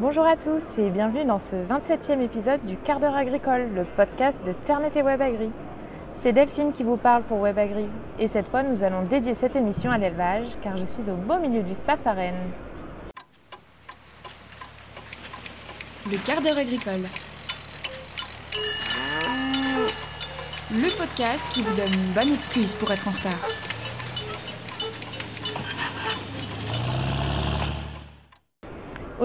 Bonjour à tous et bienvenue dans ce 27e épisode du quart d'heure agricole, le podcast de Ternet et WebAgri. C'est Delphine qui vous parle pour WebAgri et cette fois nous allons dédier cette émission à l'élevage car je suis au beau milieu du space à Rennes. Le quart d'heure agricole. Le podcast qui vous donne une bonne excuse pour être en retard.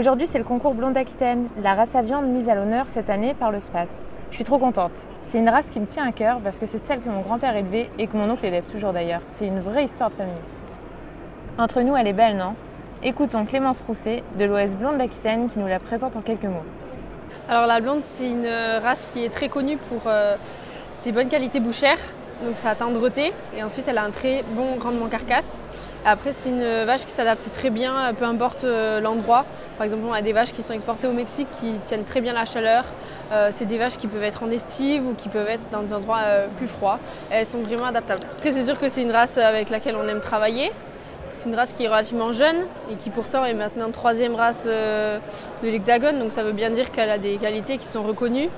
Aujourd'hui c'est le concours Blonde Aquitaine, la race à viande mise à l'honneur cette année par le space. Je suis trop contente. C'est une race qui me tient à cœur parce que c'est celle que mon grand-père élevait et que mon oncle élève toujours d'ailleurs. C'est une vraie histoire de famille. Entre nous, elle est belle, non? Écoutons Clémence Rousset de l'OS Blonde d'Aquitaine qui nous la présente en quelques mots. Alors la blonde, c'est une race qui est très connue pour euh, ses bonnes qualités bouchères, donc sa tendreté, et ensuite elle a un très bon rendement carcasse. Après, c'est une vache qui s'adapte très bien, peu importe euh, l'endroit. Par exemple, on a des vaches qui sont exportées au Mexique qui tiennent très bien la chaleur. Euh, c'est des vaches qui peuvent être en estive ou qui peuvent être dans des endroits plus froids. Elles sont vraiment adaptables. C'est sûr que c'est une race avec laquelle on aime travailler. C'est une race qui est relativement jeune et qui pourtant est maintenant troisième race de l'Hexagone, donc ça veut bien dire qu'elle a des qualités qui sont reconnues.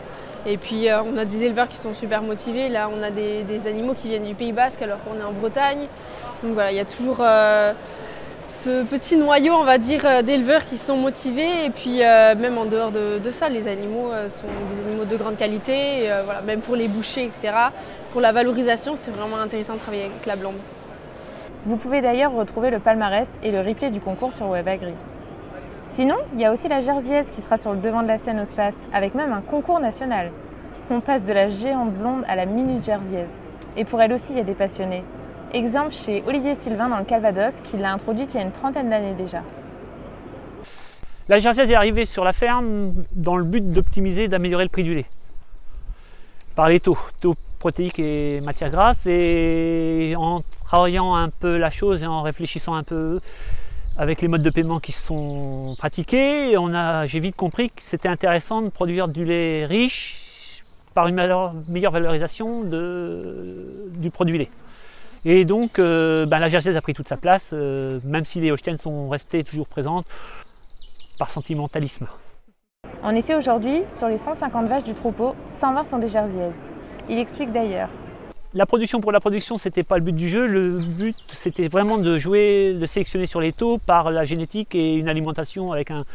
Et puis euh, on a des éleveurs qui sont super motivés. Là, on a des, animaux qui viennent du Pays Basque alors qu'on est en Bretagne. Donc voilà, il y a toujours euh, ce petit noyau, on va dire, euh, d'éleveurs qui sont motivés. Et puis même en dehors de, ça, les animaux sont des animaux de grande qualité. voilà, même pour les bouchers, etc. Pour la valorisation, c'est vraiment intéressant de travailler avec la blonde. Vous pouvez d'ailleurs retrouver le palmarès et le replay du concours sur WebAgri. Sinon, il y a aussi la Jersiaise qui sera sur le devant de la scène au space, avec même un concours national. On passe de la géante blonde à la minus Jersiaise. Et pour elle aussi, il y a des passionnés. Exemple chez Olivier Sylvain dans le Calvados, qui l'a introduite il y a une trentaine d'années déjà. La Jersiaise est arrivée sur la ferme dans le but d'optimiser, d'améliorer le prix du lait. Par les taux, taux protéiques et matières grasses. Et en travaillant un peu la chose et en réfléchissant un peu avec les modes de paiement qui sont pratiqués, j'ai vite compris que c'était intéressant de produire du lait riche par une meilleure valorisation du produit lait. Et donc euh, ben, la Jerseys a pris toute sa place, euh, même si les Holsteins sont restés toujours présentes par sentimentalisme. En effet, aujourd'hui, sur les 150 vaches du troupeau, 120 sont des Jerseys. Il explique d'ailleurs. La production pour la production, c'était pas le but du jeu. Le but, c'était vraiment de jouer, de sélectionner sur les taux par la génétique et une alimentation avec, un,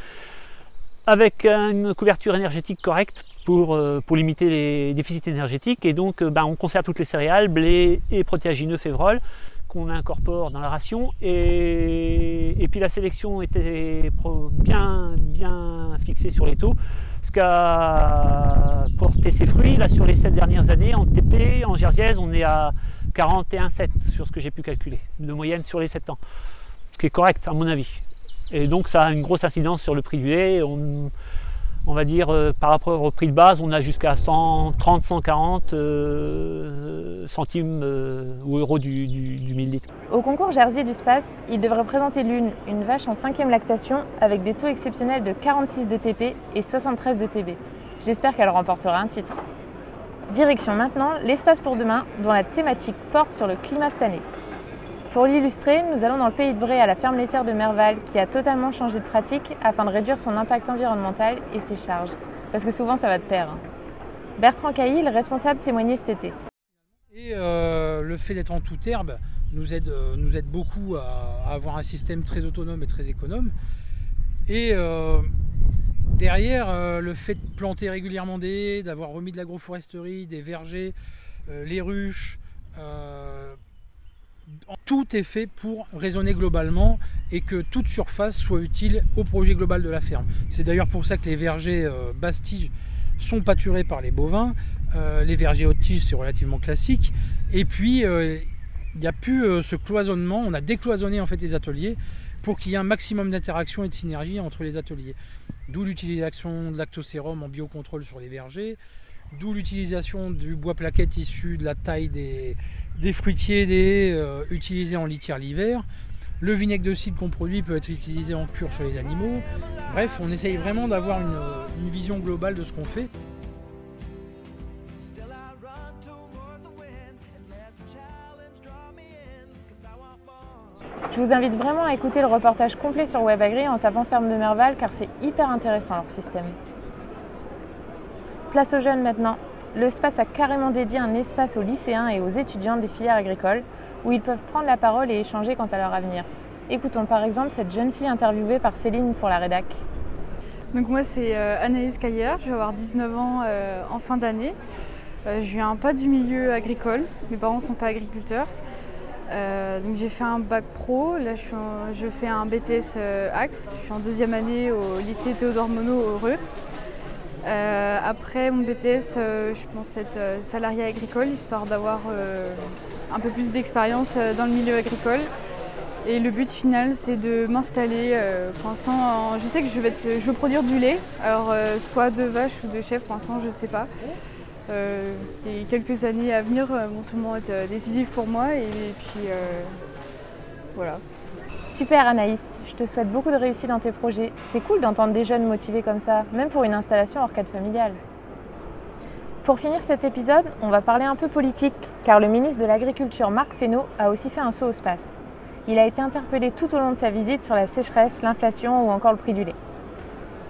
avec une couverture énergétique correcte pour, euh, pour limiter les déficits énergétiques. Et donc, euh, ben, on conserve toutes les céréales, blé et protéagineux févrole qu'on incorpore dans la ration. Et, puis la sélection était bien, bien fixée sur les taux ce qui a porté ses fruits. Là, sur les 7 dernières années, en TP, en Jersiaise, on est à 41,7 sur ce que j'ai pu calculer, de moyenne sur les 7 ans. Ce qui est correct, à mon avis. Et donc, ça a une grosse incidence sur le prix du lait. On va dire, euh, par rapport au prix de base, on a jusqu'à 130, 140 euh, centimes euh, ou euros du, du, 1000 litres. Au concours Jersey du Space, il devrait présenter l'une, une vache en cinquième lactation avec des taux exceptionnels de 46 de TP et 73 de TB. J'espère qu'elle remportera un titre. Direction maintenant l'espace pour demain, dont la thématique porte sur le climat cette année. Pour l'illustrer, nous allons dans le pays de Bray à la ferme laitière de Merval qui a totalement changé de pratique afin de réduire son impact environnemental et ses charges. Parce que souvent ça va de pair. Hein. Bertrand Cailly, le responsable, témoignait cet été. Et euh, le fait d'être en toute herbe nous aide, euh, beaucoup à, avoir un système très autonome et très économe. Et euh, derrière, le fait de planter régulièrement des d'avoir remis de l'agroforesterie, des vergers, les ruches, tout est fait pour raisonner globalement et que toute surface soit utile au projet global de la ferme. C'est d'ailleurs pour ça que les vergers euh, bastige sont pâturés par les bovins. Euh, les vergers haute tige, c'est relativement classique. Et puis, euh, il n'y a plus ce cloisonnement. On a décloisonné en fait les ateliers pour qu'il y ait un maximum d'interaction et de synergie entre les ateliers. D'où l'utilisation de lactosérum en biocontrôle sur les vergers, d'où l'utilisation du bois plaquette issu de la taille des, des fruitiers des, euh, utilisés en litière l'hiver. Le vinaigre de cidre qu'on produit peut être utilisé en cure sur les animaux. Bref, on essaye vraiment d'avoir une, une vision globale de ce qu'on fait. Je vous invite vraiment à écouter le reportage complet sur WebAgri en tapant Ferme de Merval car c'est hyper intéressant leur système. Place aux jeunes maintenant. Le SPACE a carrément dédié un espace aux lycéens et aux étudiants des filières agricoles où ils peuvent prendre la parole et échanger quant à leur avenir. Écoutons par exemple cette jeune fille interviewée par Céline pour la rédac. Donc moi c'est euh, Anaïs Caillère, je vais avoir 19 ans euh, en fin d'année. Euh, je viens pas du milieu agricole, mes parents ne sont pas agriculteurs. donc j'ai fait un bac pro, là je, fais un BTS Axe, je suis en deuxième année au lycée Théodore Monod au Reux. après mon BTS, je pense être salarié agricole, histoire d'avoir un peu plus d'expérience dans le milieu agricole. Et le but final, c'est de m'installer euh, pensant Je sais que je, vais je veux produire du lait, alors euh, soit de vache ou de chèvre, pour l'instant, je ne sais pas. Euh, les quelques années à venir vont sûrement être décisives pour moi. Et, puis voilà. Super Anaïs, je te souhaite beaucoup de réussite dans tes projets. C'est cool d'entendre des jeunes motivés comme ça, même pour une installation hors cadre familial. Pour finir cet épisode, on va parler un peu politique, car le ministre de l'Agriculture Marc Fesneau a aussi fait un saut au space. Il a été interpellé tout au long de sa visite sur la sécheresse, l'inflation ou encore le prix du lait.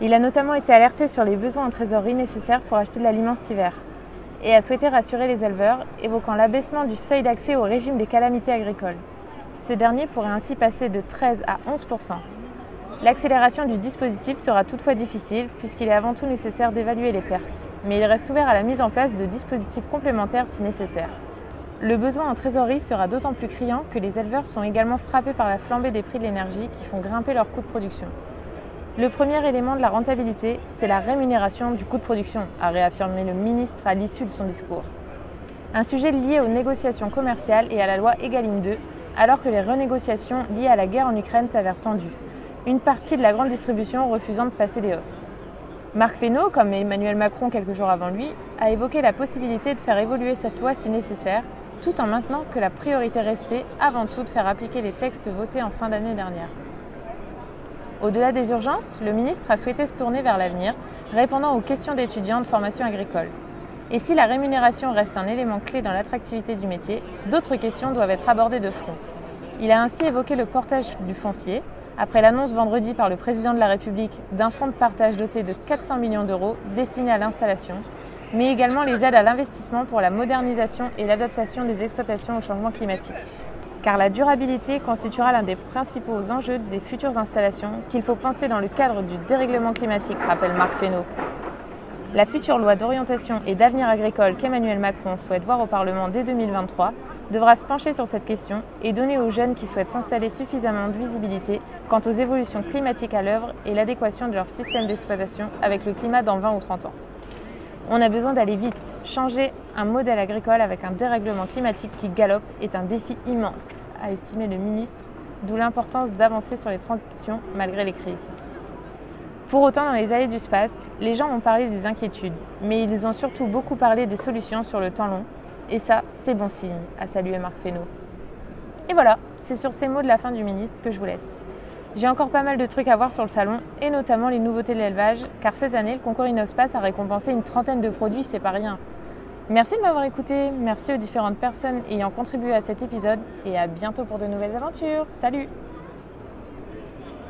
Il a notamment été alerté sur les besoins en trésorerie nécessaires pour acheter de l'aliment cet hiver et a souhaité rassurer les éleveurs, évoquant l'abaissement du seuil d'accès au régime des calamités agricoles. Ce dernier pourrait ainsi passer de 13 à 11% L'accélération du dispositif sera toutefois difficile puisqu'il est avant tout nécessaire d'évaluer les pertes, mais il reste ouvert à la mise en place de dispositifs complémentaires si nécessaire. Le besoin en trésorerie sera d'autant plus criant que les éleveurs sont également frappés par la flambée des prix de l'énergie qui font grimper leurs coûts de production. Le premier élément de la rentabilité, c'est la rémunération du coût de production, a réaffirmé le ministre à l'issue de son discours. Un sujet lié aux négociations commerciales et à la loi Egalim 2, alors que les renégociations liées à la guerre en Ukraine s'avèrent tendues, une partie de la grande distribution refusant de passer des hausses. Marc Fesneau, comme Emmanuel Macron quelques jours avant lui, a évoqué la possibilité de faire évoluer cette loi si nécessaire tout en maintenant que la priorité restait avant tout de faire appliquer les textes votés en fin d'année dernière. Au-delà des urgences, le ministre a souhaité se tourner vers l'avenir, répondant aux questions d'étudiants de formation agricole. Et si la rémunération reste un élément clé dans l'attractivité du métier, d'autres questions doivent être abordées de front. Il a ainsi évoqué le portage du foncier, après l'annonce vendredi par le président de la République d'un fonds de partage doté de 400 millions d'euros destiné à l'installation, mais également les aides à l'investissement pour la modernisation et l'adaptation des exploitations au changement climatique. Car la durabilité constituera l'un des principaux enjeux des futures installations qu'il faut penser dans le cadre du dérèglement climatique, rappelle Marc Fesneau. La future loi d'orientation et d'avenir agricole qu'Emmanuel Macron souhaite voir au Parlement dès 2023 devra se pencher sur cette question et donner aux jeunes qui souhaitent s'installer suffisamment de visibilité quant aux évolutions climatiques à l'œuvre et l'adéquation de leur système d'exploitation avec le climat dans 20 ou 30 ans. On a besoin d'aller vite. Changer un modèle agricole avec un dérèglement climatique qui galope est un défi immense, a estimé le ministre, d'où l'importance d'avancer sur les transitions malgré les crises. Pour autant, dans les allées du space, les gens ont parlé des inquiétudes, mais ils ont surtout beaucoup parlé des solutions sur le temps long, et ça, c'est bon signe, a salué Marc Fesneau. Et voilà, c'est sur ces mots de la fin du ministre que je vous laisse. J'ai encore pas mal de trucs à voir sur le salon et notamment les nouveautés de l'élevage, car cette année, le concours Innospace a récompensé une trentaine de produits, c'est pas rien. Merci de m'avoir écouté, merci aux différentes personnes ayant contribué à cet épisode et à bientôt pour de nouvelles aventures. Salut